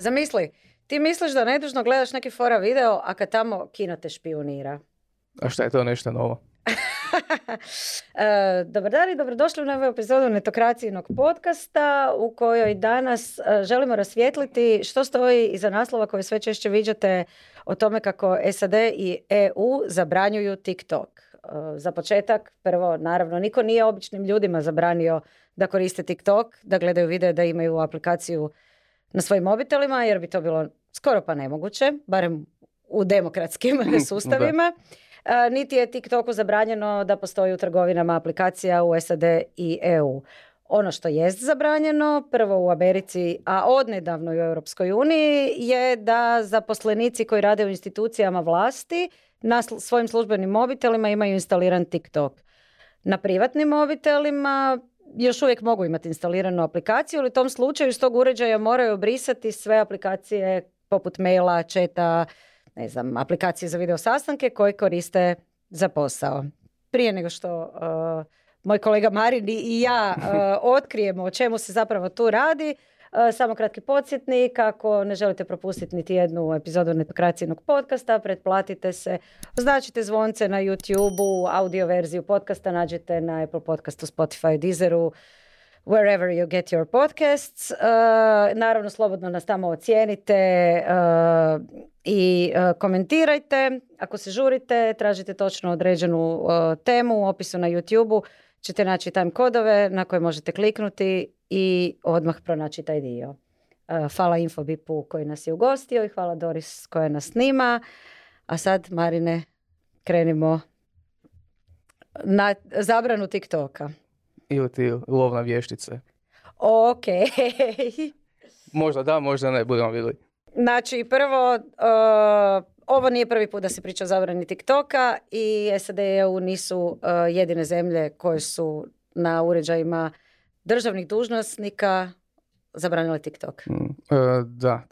Zamisli, ti misliš da nedužno gledaš neki fora video, a kad tamo kino te špionira. A šta je to nešto novo? E, dobar dan i dobrodošli u novu epizodu Netokracijinog podcasta u kojoj danas e, želimo rasvijetliti što stoji iza naslova koje sve češće viđate o tome kako SAD i EU zabranjuju TikTok. E, za početak, prvo, naravno, niko nije običnim ljudima zabranio da koriste TikTok, da gledaju video, da imaju aplikaciju na svojim mobitelima, jer bi to bilo skoro pa nemoguće, barem u demokratskim sustavima. E, niti je TikToku zabranjeno da postoji u trgovinama aplikacija u SAD i EU. Ono što jest zabranjeno, prvo u Americi, a odnedavno i u Europskoj uniji, je da zaposlenici koji rade u institucijama vlasti na svojim službenim mobitelima imaju instaliran TikTok. Na privatnim mobitelima još uvijek mogu imati instaliranu aplikaciju, ali u tom slučaju iz tog uređaja moraju brisati sve aplikacije poput maila, četa, ne znam, aplikacije za video sastanke koje koriste za posao. Prije nego što uh, moj kolega Marin i ja uh, otkrijemo o čemu se zapravo tu radi, uh, samo kratki podsjetnik, ako ne želite propustiti niti jednu epizodu netokracijnog podcasta, pretplatite se, označite zvonce na YouTube-u, audio verziju podcasta nađete na Apple podcastu, Spotify, Deezeru, wherever you get your podcasts. Uh, naravno, slobodno nas tamo ocijenite uh, i komentirajte. Ako se žurite, tražite točno određenu temu u opisu na YouTube-u, ćete naći time kodove na koje možete kliknuti i odmah pronaći taj dio. Hvala Infobipu koji nas je ugostio i hvala Doris koja nas snima. A sad, Marine, krenimo na zabranu TikToka ili ti lovna vještice? Ok. možda da, možda ne, budemo vidjeli. Znači, prvo, uh, ovo nije prvi put da se priča o zabrani TikToka i SAD i EU nisu uh, jedine zemlje koje su na uređajima državnih dužnosnika zabranile TikTok. Mm, uh, da,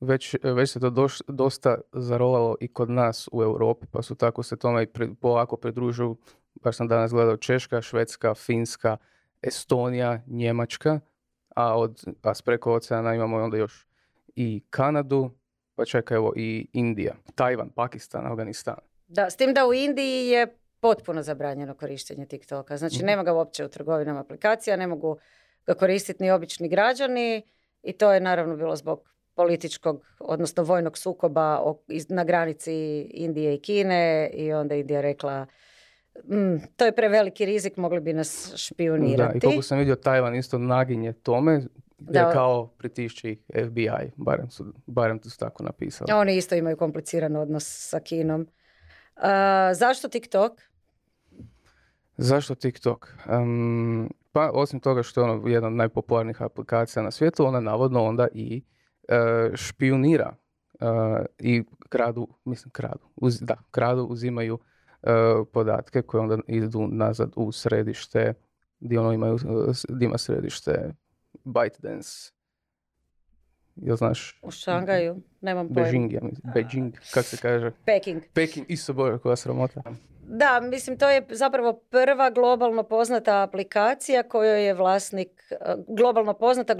već, već se to dosta zarolalo i kod nas u Europi, pa su tako se tome polako pridružuju. Baš sam danas gledao Češka, Švedska, Finska, Estonija, Njemačka, a, od, a s preko oceana imamo onda još i Kanadu, pa čekaj evo i Indija, Tajvan, Pakistan, Afganistan. Da, s tim da u Indiji je potpuno zabranjeno korištenje TikToka. Znači mm nema ga uopće u trgovinama aplikacija, ne mogu ga koristiti ni obični građani i to je naravno bilo zbog političkog, odnosno vojnog sukoba na granici Indije i Kine i onda Indija rekla Mm, to je preveliki rizik, mogli bi nas špionirati. Da, i koliko sam vidio, Tajvan isto naginje tome, da. je kao pritišće ih FBI, barem su, barem su tako napisali. Oni isto imaju kompliciran odnos sa Kinom. Uh, zašto TikTok? Zašto TikTok? Um, pa osim toga što je ono jedna od najpopularnijih aplikacija na svijetu, ona navodno onda i uh, špionira uh, i kradu, mislim kradu, uz, da, kradu, uzimaju E, podatke koje onda idu nazad u središte gdje ono imaju, e, gdje ima središte ByteDance. Jel znaš? U Šangaju, nemam pojma. Beijing, ja mislim. Beijing, kako se kaže? Peking. Peking, isto boja koja sramota. Da, mislim, to je zapravo prva globalno poznata aplikacija kojoj je vlasnik, e, globalno poznata,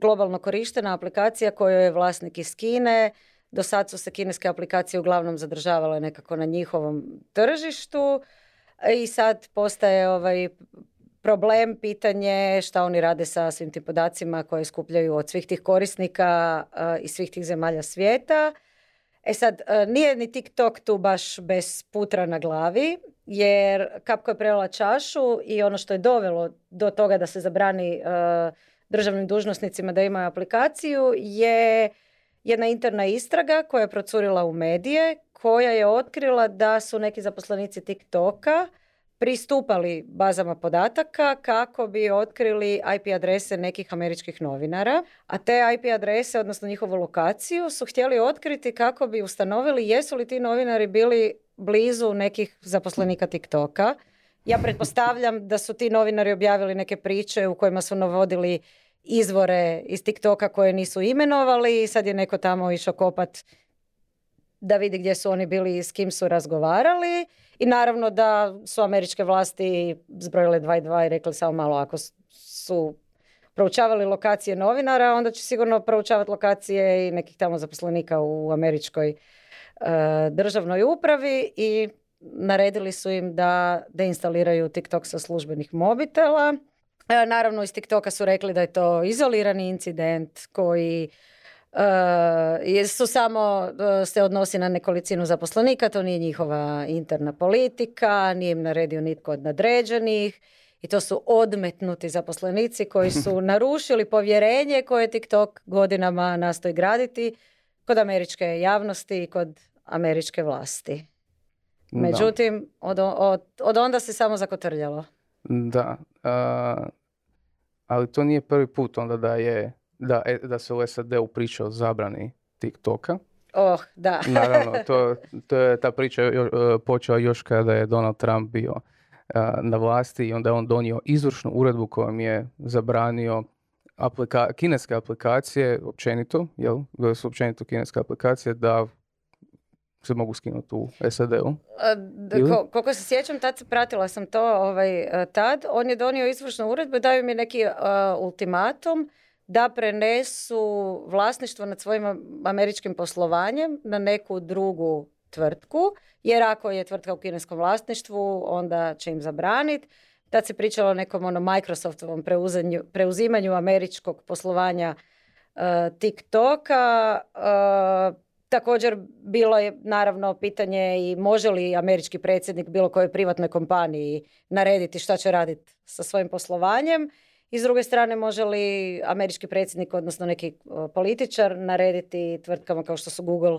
globalno korištena aplikacija kojoj je vlasnik iz Kine, do sad su se kineske aplikacije uglavnom zadržavale nekako na njihovom tržištu i sad postaje ovaj problem, pitanje šta oni rade sa svim tim podacima koje skupljaju od svih tih korisnika i svih tih zemalja svijeta. E sad, nije ni TikTok tu baš bez putra na glavi, jer kapko je prelila čašu i ono što je dovelo do toga da se zabrani državnim dužnosnicima da imaju aplikaciju je jedna interna istraga koja je procurila u medije, koja je otkrila da su neki zaposlenici TikToka pristupali bazama podataka kako bi otkrili IP adrese nekih američkih novinara, a te IP adrese, odnosno njihovu lokaciju, su htjeli otkriti kako bi ustanovili jesu li ti novinari bili blizu nekih zaposlenika TikToka. Ja pretpostavljam da su ti novinari objavili neke priče u kojima su navodili izvore iz TikToka koje nisu imenovali i sad je neko tamo išao kopat da vidi gdje su oni bili i s kim su razgovarali i naravno da su američke vlasti zbrojile dva i dva i rekli samo malo ako su proučavali lokacije novinara, onda će sigurno proučavati lokacije i nekih tamo zaposlenika u američkoj uh, državnoj upravi i naredili su im da deinstaliraju TikTok sa službenih mobitela. E, naravno iz TikToka su rekli da je to izolirani incident koji Uh, su samo se odnosi na nekolicinu zaposlenika, to nije njihova interna politika, nije im naredio nitko od nadređenih i to su odmetnuti zaposlenici koji su narušili povjerenje koje TikTok godinama nastoji graditi kod američke javnosti i kod američke vlasti. Međutim, od, od, od onda se samo zakotrljalo. Da, ali to nije prvi put onda da je da, e, da se u SAD-u priča o zabrani TikToka. Oh, da. Naravno, to, to je ta priča e, počela još kada je Donald Trump bio na vlasti i onda je on donio izvršnu uredbu kojom je zabranio aplika kineske aplikacije općenito, jel, su općenito kineske aplikacije da se mogu skinuti u SAD-u. koliko se sjećam, tad pratila sam to ovaj, tad. On je donio izvršnu uredbu, daju mi neki ultimatum da prenesu vlasništvo nad svojim američkim poslovanjem na neku drugu tvrtku, jer ako je tvrtka u kineskom vlasništvu, onda će im zabraniti. Tad se pričalo o nekom ono Microsoftovom preuzimanju američkog poslovanja uh, TikToka. Uh, također bilo je naravno pitanje i može li američki predsjednik bilo kojoj privatnoj kompaniji narediti šta će raditi sa svojim poslovanjem. I s druge strane, može li američki predsjednik, odnosno neki političar, narediti tvrtkama kao što su Google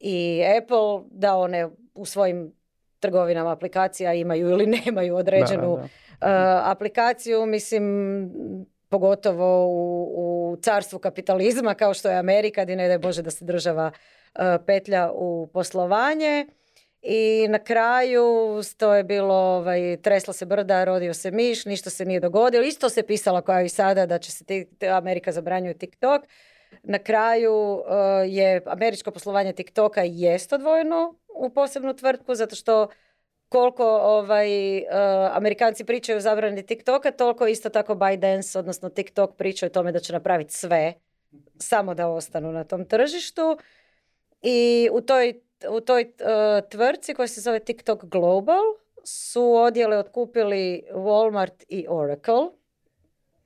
i Apple da one u svojim trgovinama aplikacija imaju ili nemaju određenu aplikaciju. Mislim, pogotovo u, u carstvu kapitalizma kao što je Amerika, gdje ne daj Bože da se država petlja u poslovanje. I na kraju to je bilo, ovaj, tresla se brda, rodio se miš, ništa se nije dogodilo. Isto se pisalo kao i sada da će se Amerika zabranjuje TikTok. Na kraju eh, je američko poslovanje TikToka jest odvojeno u posebnu tvrtku zato što koliko ovaj, uh, Amerikanci pričaju o zabrani TikToka, toliko isto tako ByteDance, odnosno TikTok pričaju o tome da će napraviti sve samo da ostanu na tom tržištu. I u toj u toj uh, tvrtci koja se zove TikTok Global su odjele otkupili Walmart i Oracle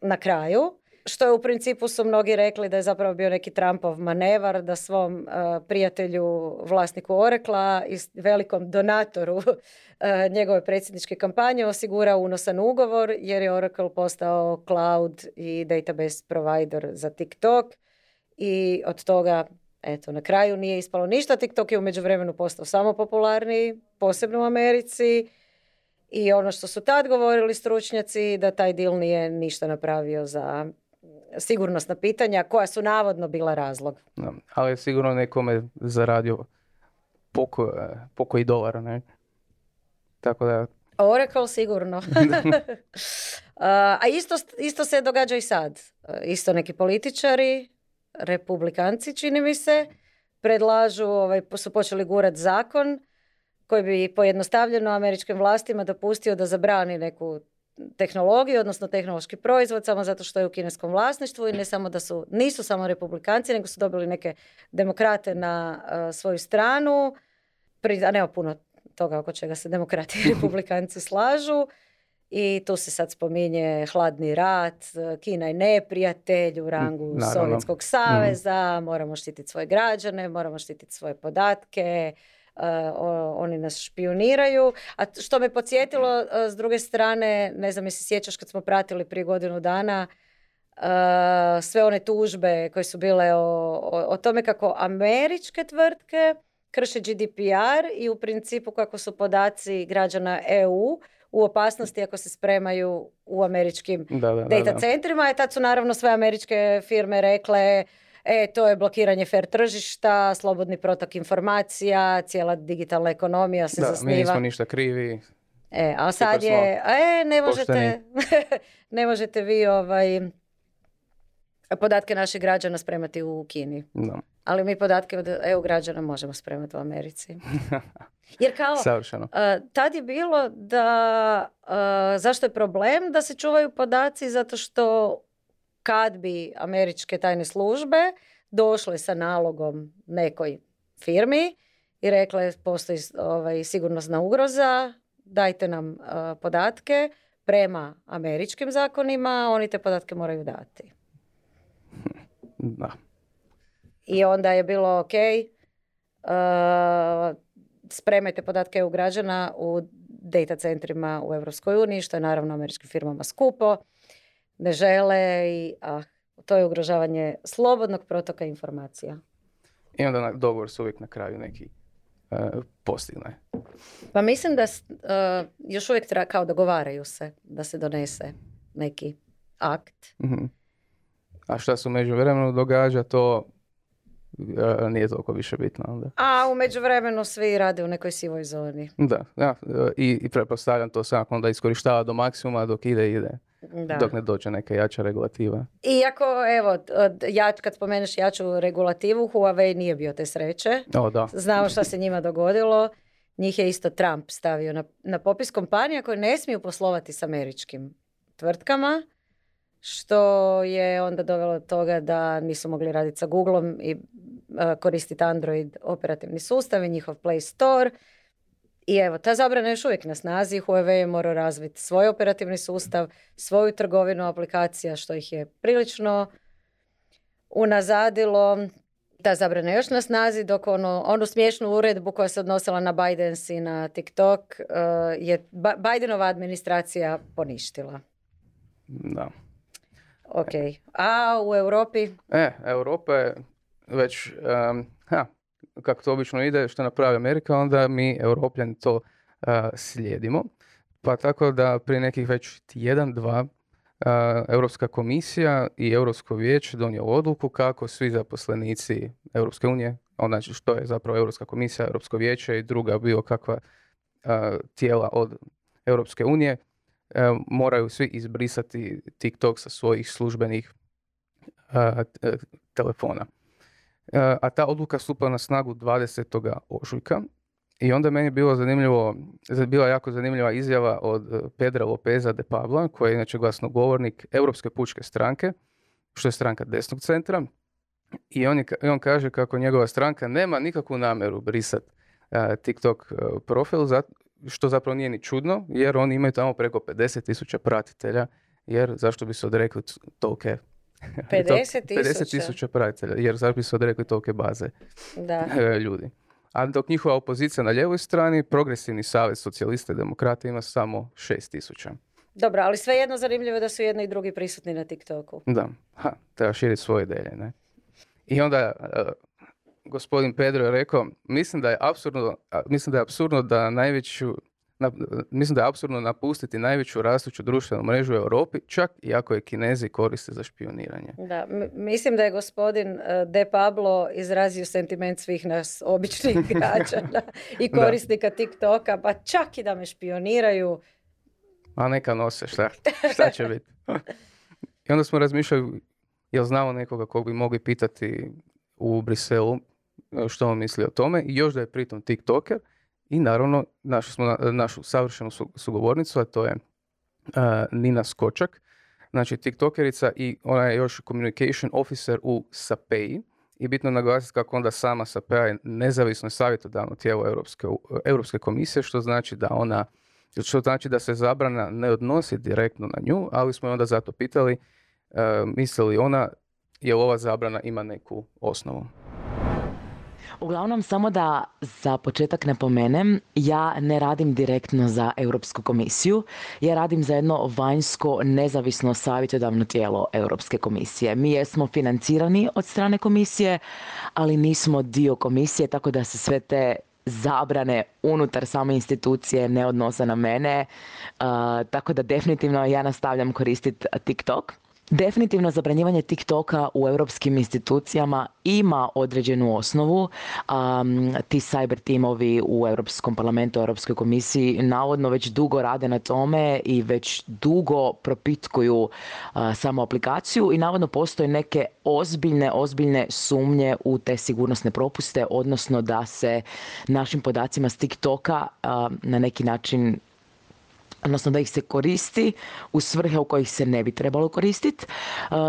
na kraju. Što je u principu su mnogi rekli da je zapravo bio neki Trumpov manevar da svom uh, prijatelju, vlasniku Oracle i velikom donatoru uh, njegove predsjedničke kampanje osigura unosan ugovor jer je Oracle postao cloud i database provider za TikTok i od toga Eto, na kraju nije ispalo ništa. TikTok je u međuvremenu postao samo popularniji, posebno u Americi. I ono što su tad govorili stručnjaci, da taj dil nije ništa napravio za sigurnosna pitanja koja su navodno bila razlog. No, ali je sigurno nekome zaradio poko, poko i dolara, ne? Tako da... Oracle sigurno. a isto, isto se događa i sad. Isto neki političari republikanci, čini mi se, predlažu, ovaj, su počeli gurat zakon koji bi pojednostavljeno američkim vlastima dopustio da zabrani neku tehnologiju, odnosno tehnološki proizvod, samo zato što je u kineskom vlasništvu i ne samo da su, nisu samo republikanci, nego su dobili neke demokrate na uh, svoju stranu, Pri, a nema puno toga oko čega se demokrati i republikanci slažu. I tu se sad spominje hladni rat, Kina je neprijatelj u rangu Sovjetskog saveza, moramo štititi svoje građane, moramo štititi svoje podatke, uh, oni nas špioniraju. A što me podsjetilo, uh, s druge strane, ne znam, se sjećaš kad smo pratili prije godinu dana, uh, sve one tužbe koje su bile o, o, o tome kako američke tvrtke krše GDPR i u principu kako su podaci građana EU u opasnosti ako se spremaju u američkim da, da, data da, centrima. I tad su naravno sve američke firme rekle e, to je blokiranje fair tržišta, slobodni protok informacija, cijela digitalna ekonomija se da, zasniva. mi nismo ništa krivi. E, a sad je, e, ne možete, ne možete vi ovaj, podatke naših građana spremati u Kini. Da. Ali mi podatke od EU građana možemo spremati u Americi. Jer kao, Savršeno. tad je bilo da, zašto je problem da se čuvaju podaci? Zato što kad bi američke tajne službe došle sa nalogom nekoj firmi i rekle postoji ovaj, sigurnosna ugroza, dajte nam podatke prema američkim zakonima, oni te podatke moraju dati. Da. I onda je bilo ok, uh, spremajte podatke u građana u data centrima u Europskoj uniji, što je naravno američkim firmama skupo. Ne žele i ah, to je ugrožavanje slobodnog protoka informacija. I onda dogovor se uvijek na kraju neki uh, postigne. Pa mislim da uh, još uvijek treba, kao dogovaraju se da se donese neki akt. mm A šta se u međuvremenu događa, to uh, nije toliko više bitno. Onda. A u međuvremenu svi rade u nekoj sivoj zoni. Da, ja, i, i pretpostavljam to svakako onda iskorištava do maksimuma dok ide, ide. Da. Dok ne dođe neka jača regulativa. Iako, evo, ja, kad spomeneš jaču regulativu, Huawei nije bio te sreće. O, da. Znamo što se njima dogodilo. Njih je isto Trump stavio na, na popis kompanija koje ne smiju poslovati s američkim tvrtkama, što je onda dovelo do toga da nisu mogli raditi sa Googleom i uh, koristiti Android operativni sustav i njihov Play Store. I evo, ta zabrana je još uvijek na snazi. Huawei je morao razviti svoj operativni sustav, svoju trgovinu aplikacija, što ih je prilično unazadilo. Ta zabrana je još na snazi, dok ono, onu smiješnu uredbu koja se odnosila na Bidens i na TikTok uh, je Bidenova administracija poništila. Da. Ok. A u Europi? E, Europa je već um, ha, kako to obično ide, što napravi Amerika, onda mi, europljani, to slijedimo. Pa tako da prije nekih već jedan, dva, Europska komisija i Europsko vijeće donijelo odluku kako svi zaposlenici Europske unije, znači što je zapravo Europska komisija, Europsko vijeće i druga bilo kakva tijela od Europske unije, moraju svi izbrisati TikTok sa svojih službenih telefona. E, a ta odluka stupa na snagu 20. ožujka. I onda meni bilo zanimljivo, bila jako zanimljiva izjava od e, Pedra Lopeza de Pabla, koji je inače glasnogovornik Europske pučke stranke, što je stranka desnog centra. I on, je, on kaže kako njegova stranka nema nikakvu namjeru brisati TikTok profil, što zapravo nije ni čudno, jer oni imaju tamo preko 50 tisuća pratitelja, jer zašto bi se odrekli tolike 50 tisuća? 50 tisuća pratitelja, jer zašto bi se odrekli tolike baze da. ljudi. A dok njihova opozicija na ljevoj strani, progresivni savez socijalista i demokrata ima samo 6 tisuća. Dobro, ali sve jedno zanimljivo da su jedni i drugi prisutni na TikToku. Da, ha, treba širiti svoje ideje, ne? I onda uh, gospodin Pedro je rekao, mislim da je apsurdno, mislim da je apsurdno da najveću na, mislim da je apsurdno napustiti najveću rastuću društvenu mrežu u Europi, čak i ako je Kinezi koriste za špioniranje. Da, mislim da je gospodin e, De Pablo izrazio sentiment svih nas običnih građana i korisnika TikToka, pa čak i da me špioniraju. A neka nose, šta, šta će biti? I onda smo razmišljali, jel znamo nekoga kog bi mogli pitati u Briselu što on misli o tome i još da je pritom TikToker, i naravno, našli smo našu savršenu sugovornicu, a to je Nina Skočak, znači tiktokerica i ona je još communication officer u SAPEI. I bitno naglasiti kako onda sama SAPEA je nezavisno savjetodavno tijelo Europske, Europske komisije, što znači da ona, što znači da se zabrana ne odnosi direktno na nju, ali smo je onda zato pitali, uh, misli li ona, je ova zabrana ima neku osnovu. Uglavnom, samo da za početak napomenem, ja ne radim direktno za Europsku komisiju, ja radim za jedno vanjsko nezavisno savjetodavno tijelo Europske komisije. Mi jesmo financirani od strane komisije, ali nismo dio komisije, tako da se sve te zabrane unutar same institucije ne odnose na mene. tako da definitivno ja nastavljam koristiti TikTok Definitivno zabranjivanje TikToka u europskim institucijama ima određenu osnovu. Um, ti cyber timovi u Europskom parlamentu, Europskoj komisiji navodno već dugo rade na tome i već dugo propitkuju uh, samu aplikaciju i navodno postoje neke ozbiljne, ozbiljne sumnje u te sigurnosne propuste, odnosno da se našim podacima s TikToka na neki način odnosno da ih se koristi u svrhe u kojih se ne bi trebalo koristiti.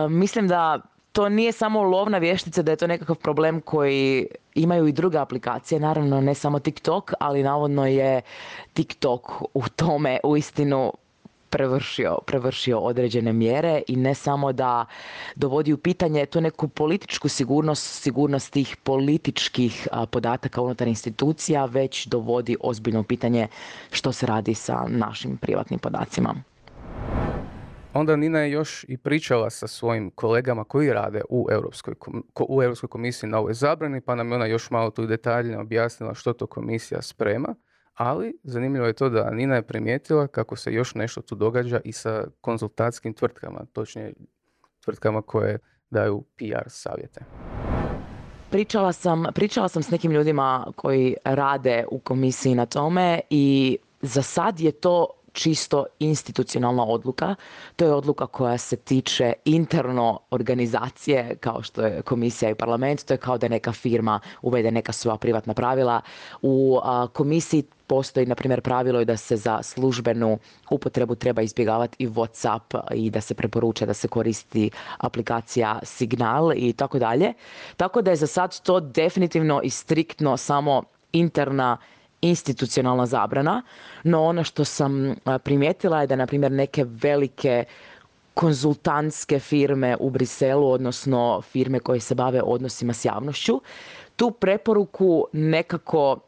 mislim da to nije samo lovna vještica, da je to nekakav problem koji imaju i druge aplikacije, naravno ne samo TikTok, ali navodno je TikTok u tome uistinu prevršio, prevršio određene mjere i ne samo da dovodi u pitanje tu neku političku sigurnost, sigurnost tih političkih podataka unutar institucija, već dovodi ozbiljno pitanje što se radi sa našim privatnim podacima. Onda Nina je još i pričala sa svojim kolegama koji rade u Europskoj, u Europskoj komisiji na ovoj zabrani, pa nam je ona još malo tu detaljnije objasnila što to komisija sprema. Ali zanimljivo je to da Nina je primijetila kako se još nešto tu događa i sa konzultatskim tvrtkama, točnije tvrtkama koje daju PR savjete. Pričala sam, pričala sam s nekim ljudima koji rade u komisiji na tome i za sad je to čisto institucionalna odluka. To je odluka koja se tiče interno organizacije kao što je komisija i parlament. To je kao da neka firma uvede neka svoja privatna pravila. U komisiji postoji, na primjer, pravilo da se za službenu upotrebu treba izbjegavati i Whatsapp i da se preporuča da se koristi aplikacija Signal i tako dalje. Tako da je za sad to definitivno i striktno samo interna institucionalna zabrana, no ono što sam primijetila je da na primjer neke velike konzultantske firme u Briselu, odnosno firme koje se bave odnosima s javnošću, tu preporuku nekako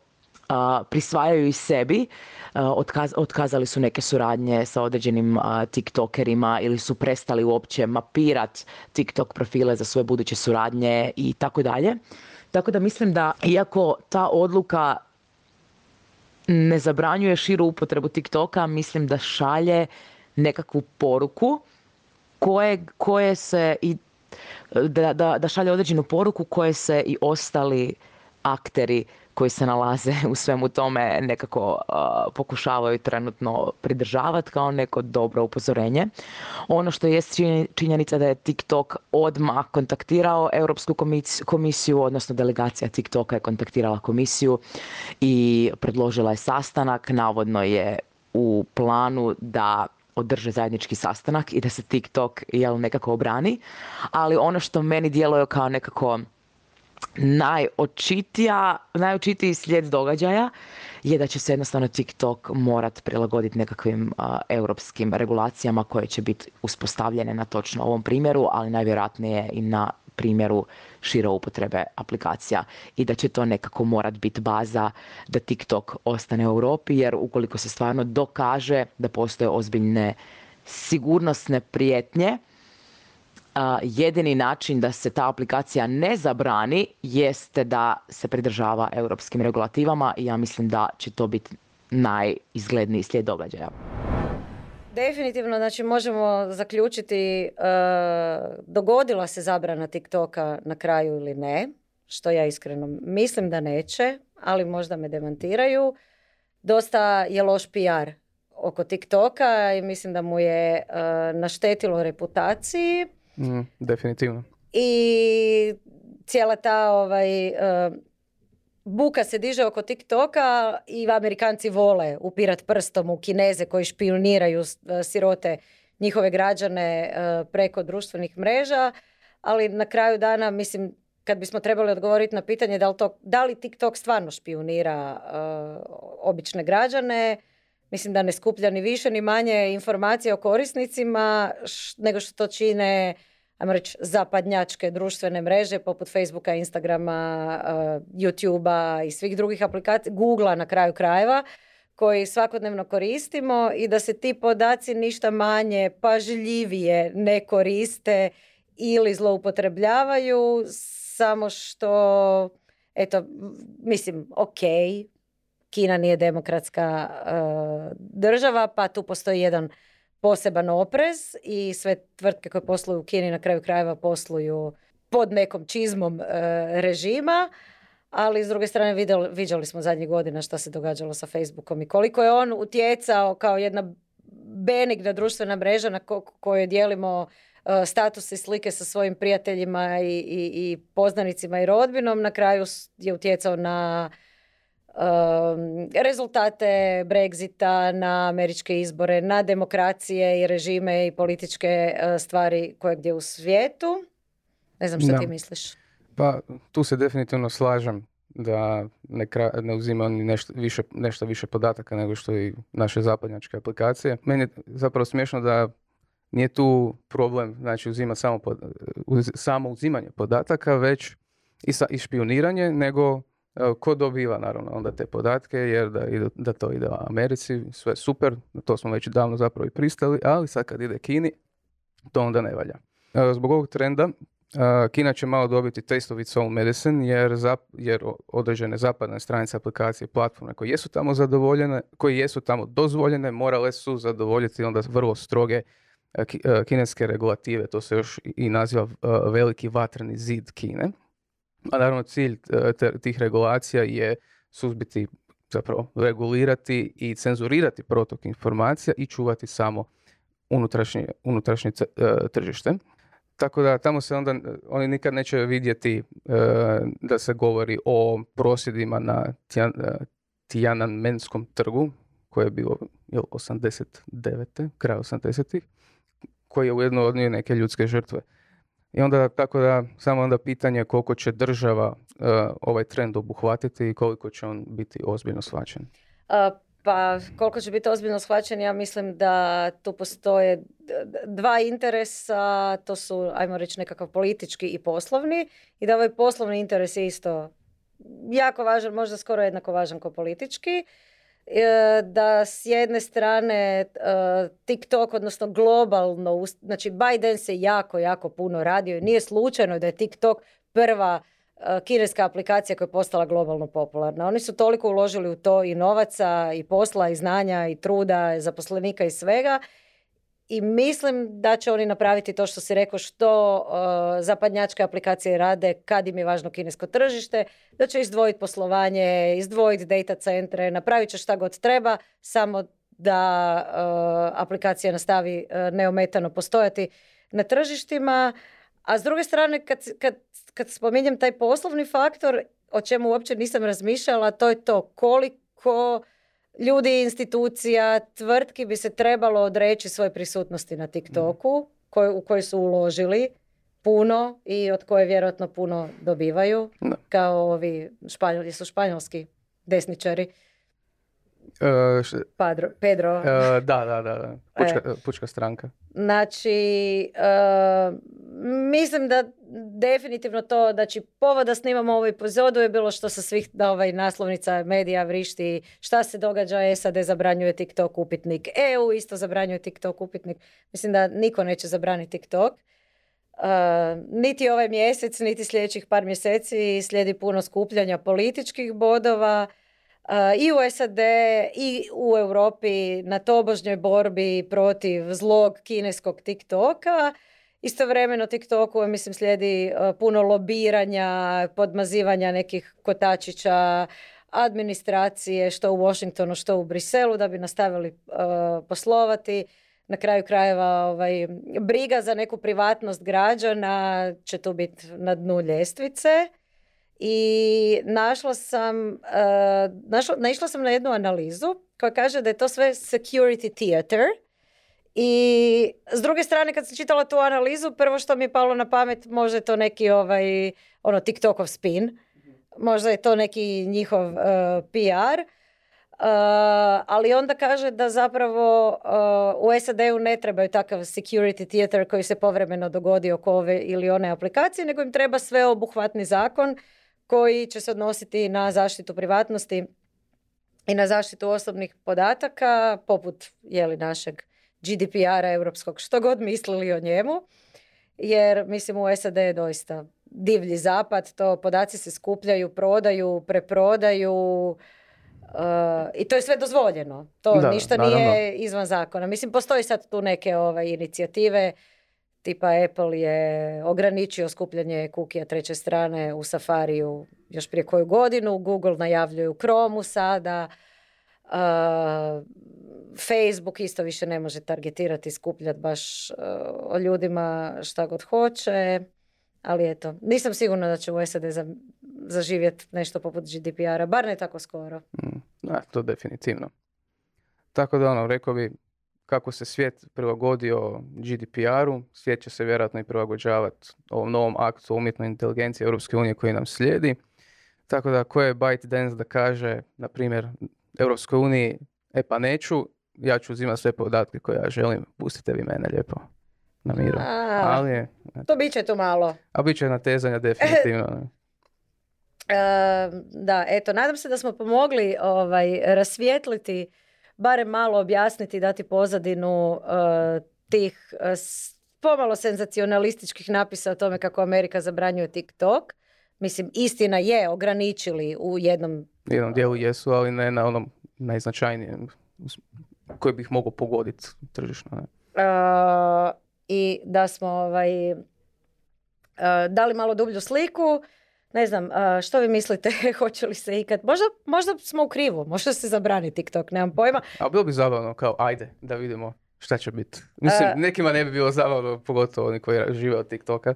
prisvajaju i sebi. otkazali su neke suradnje sa određenim tiktokerima ili su prestali uopće mapirat TikTok profile za svoje buduće suradnje i tako dalje. Tako da mislim da iako ta odluka ne zabranjuje širu upotrebu TikToka, mislim da šalje nekakvu poruku koje, koje se i da, da, da šalje određenu poruku koje se i ostali akteri koji se nalaze u svemu tome nekako pokušavaju trenutno pridržavati kao neko dobro upozorenje. Ono što je činjenica da je TikTok odmah kontaktirao Europsku komisiju, odnosno delegacija TikToka je kontaktirala komisiju i predložila je sastanak. Navodno je u planu da održe zajednički sastanak i da se TikTok jel, nekako obrani. Ali ono što meni djeluje kao nekako najočitija, najočitiji slijed događaja je da će se jednostavno TikTok morat prilagoditi nekakvim europskim regulacijama koje će biti uspostavljene na točno ovom primjeru, ali najvjerojatnije i na primjeru šire upotrebe aplikacija. I da će to nekako morat biti baza da TikTok ostane u Europi jer ukoliko se stvarno dokaže da postoje ozbiljne sigurnosne prijetnje jedini način da se ta aplikacija ne zabrani jeste da se pridržava europskim regulativama i ja mislim da će to biti najizgledniji slijed događaja. Definitivno, znači možemo zaključiti uh, dogodila se zabrana TikToka na kraju ili ne, što ja iskreno mislim da neće, ali možda me demantiraju. Dosta je loš PR oko TikToka i mislim da mu je uh, naštetilo reputaciji Mm, definitivno. I cijela ta ovaj, uh, buka se diže oko TikToka i Amerikanci vole upirat prstom u Kineze koji špioniraju uh, sirote njihove građane uh, preko društvenih mreža, ali na kraju dana mislim kad bismo trebali odgovoriti na pitanje da li, to, da li TikTok stvarno špionira obične građane, mislim da ne skuplja ni više ni manje informacije o korisnicima nego što to čine ajmo reći, zapadnjačke društvene mreže poput Facebooka, Instagrama, uh, YouTubea i svih drugih aplikacija, Googlea na kraju krajeva, koji svakodnevno koristimo i da se ti podaci ništa manje pažljivije ne koriste ili zloupotrebljavaju, samo što, eto, mislim, ok, Kina nije demokratska uh, država, pa tu postoji jedan poseban oprez i sve tvrtke koje posluju u Kini na kraju krajeva posluju pod nekom čizmom e, režima, ali s druge strane vidjeli, viđali smo zadnjih godina šta se događalo sa Facebookom i koliko je on utjecao kao jedna benigna društvena mreža na ko, kojoj dijelimo uh, statuse i slike sa svojim prijateljima i, i, i poznanicima i rodbinom, na kraju je utjecao na rezultate Brexita, na američke izbore, na demokracije i režime i političke stvari koje gdje u svijetu. Ne znam što ti misliš. Pa tu se definitivno slažem da ne, kra, ne uzima ni nešto više, nešto više podataka nego što i naše zapadnjačke aplikacije. Meni je zapravo smiješno da nije tu problem znači uzima samo, uz, samo uzimanje podataka, već i, sa, i špioniranje, nego e, ko dobiva naravno onda te podatke, jer da, ide, da to ide u Americi, sve super, to smo već davno zapravo i pristali, ali sad kad ide Kini, to onda ne valja. E, zbog ovog trenda Kina će malo dobiti taste of its own medicine jer, jer određene zapadne stranice, aplikacije, platforme koje jesu tamo zadovoljene, koje jesu tamo dozvoljene, morale su zadovoljiti onda vrlo stroge kineske regulative. To se još i naziva veliki vatreni zid Kine. A naravno cilj tih regulacija je suzbiti, zapravo regulirati i cenzurirati protok informacija i čuvati samo unutrašnje, unutrašnje tržište. Tako da tamo se onda, oni nikad neće vidjeti e, da se govori o prosvjedima na Tiananmenskom trgu, koje je bilo jel, 89. kraj 80. koji je ujedno odnio neke ljudske žrtve. I onda tako da samo onda pitanje koliko će država e, ovaj trend obuhvatiti i koliko će on biti ozbiljno shvaćen. Pa koliko će biti ozbiljno shvaćen, ja mislim da tu postoje dva interesa, to su, ajmo reći, nekakav politički i poslovni i da ovaj poslovni interes je isto jako važan, možda skoro jednako važan kao politički. E, da s jedne strane e, TikTok, odnosno globalno, znači Biden se jako, jako puno radio i nije slučajno da je TikTok prva Eh, kineska aplikacija koja je postala globalno popularna. Oni su toliko uložili u to i novaca, i posla, i znanja, i truda, i zaposlenika i svega. I mislim da će oni napraviti to što si rekao što uh, zapadnjačke aplikacije rade kad im je važno kinesko tržište, da će izdvojiti poslovanje, izdvojiti data centre, napravit će šta god treba, samo da uh, aplikacija nastavi neometano postojati na tržištima. A s druge strane, kad, kad, kad spominjem taj poslovni faktor, o čemu uopće nisam razmišljala, to je to koliko ljudi, institucija, tvrtki bi se trebalo odreći svoje prisutnosti na TikToku, koj, u koji su uložili puno i od koje vjerojatno puno dobivaju, kao ovi španjoli, su španjolski desničari. Uh, Padro, Pedro. Uh, da, da, da. Pučka, e. pučka stranka. Znači, uh, mislim da definitivno to, znači povod da snimamo ovu epizodu je bilo što sa svih da ovaj naslovnica medija vrišti šta se događa, SAD zabranjuje TikTok upitnik, EU isto zabranjuje TikTok upitnik. Mislim da niko neće zabraniti TikTok. Uh, niti ovaj mjesec, niti sljedećih par mjeseci slijedi puno skupljanja političkih bodova uh, i u SAD i u Europi na tobožnjoj borbi protiv zlog kineskog TikToka Istovremeno TikToku mislim slijedi e, puno lobiranja, podmazivanja nekih kotačića, administracije što u Washingtonu, što u Briselu da bi nastavili e, poslovati. Na kraju krajeva ovaj, briga za neku privatnost građana će tu biti na dnu ljestvice. I našla sam, uh, našla, naišla sam na jednu analizu koja kaže da je to sve security theater i s druge strane kad sam čitala tu analizu, prvo što mi je palo na pamet, možda je to neki ovaj, ono TikTokov spin, možda je to neki njihov uh, PR, uh, ali onda kaže da zapravo uh, u SAD-u ne trebaju takav security theater koji se povremeno dogodi oko ove ili one aplikacije, nego im treba sveobuhvatni zakon koji će se odnositi na zaštitu privatnosti i na zaštitu osobnih podataka, poput jeli, našeg GDPR-a europskog, što god mislili o njemu. Jer, mislim, u SAD je doista divlji zapad, to podaci se skupljaju, prodaju, preprodaju uh, i to je sve dozvoljeno. To ništa nije izvan zakona. Mislim, postoji sad tu neke ovaj, inicijative, tipa Apple je ograničio skupljanje kukija treće strane u Safariju još prije koju godinu, Google najavljuje u Chromu sada, Facebook isto više ne može targetirati, skupljati baš uh, o ljudima šta god hoće. Ali eto, nisam sigurna da će u SAD zaživjeti nešto poput GDPR-a, bar ne tako skoro. Mm, to definitivno. Tako da ono, rekao bi, kako se svijet prilagodio GDPR-u, svijet će se vjerojatno i prilagođavati ovom novom aktu umjetnoj inteligencije Europske unije koji nam slijedi. Tako da, ko je ByteDance da kaže, na primjer, Europskoj uniji, e pa neću, ja ću uzimati sve podatke koje ja želim, pustite vi mene lijepo na miru. Ali je, to bit će tu malo. A bit će natezanja definitivno. da, eto, nadam se da smo pomogli ovaj, rasvijetliti, barem malo objasniti, dati pozadinu uh, tih uh, pomalo senzacionalističkih napisa o tome kako Amerika zabranjuje TikTok. Mislim, istina je, ograničili u jednom... U jednom dijelu jesu, ali ne na onom najznačajnijem koji bih mogao pogoditi tržišno. Ne? Uh, I da smo ovaj, uh, dali malo dublju sliku. Ne znam, uh, što vi mislite, hoće li se ikad... Možda, možda smo u krivu, možda se zabrani TikTok, nemam pojma. A bilo bi zabavno, kao ajde, da vidimo šta će biti. Mislim, nekima ne bi bilo zabavno, pogotovo oni koji žive od TikToka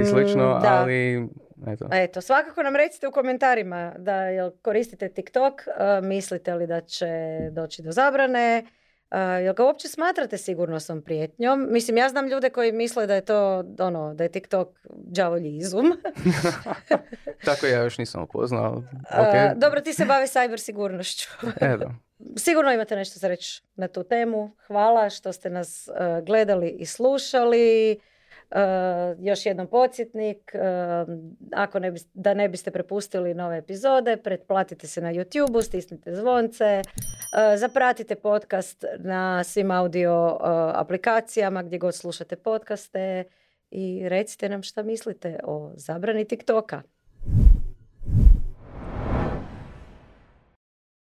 i slično, mm, ali eto. Eto, svakako nam recite u komentarima da jel koristite TikTok, uh, mislite li da će doći do zabrane, uh, jel ga uopće smatrate sigurnosnom prijetnjom? Mislim, ja znam ljude koji misle da je to, ono, da je TikTok đavolji izum. Tako ja još nisam upoznao. Okay. Uh, dobro, ti se bavi cyber sigurnošću. Eto. Sigurno imate nešto za reći na tu temu. Hvala što ste nas gledali i slušali. Uh, još jednom podsjetnik, uh, ako ne da ne biste prepustili nove epizode, pretplatite se na YouTube, stisnite zvonce, uh, zapratite podcast na svim audio aplikacijama gdje god slušate podcaste i recite nam šta mislite o zabrani TikToka.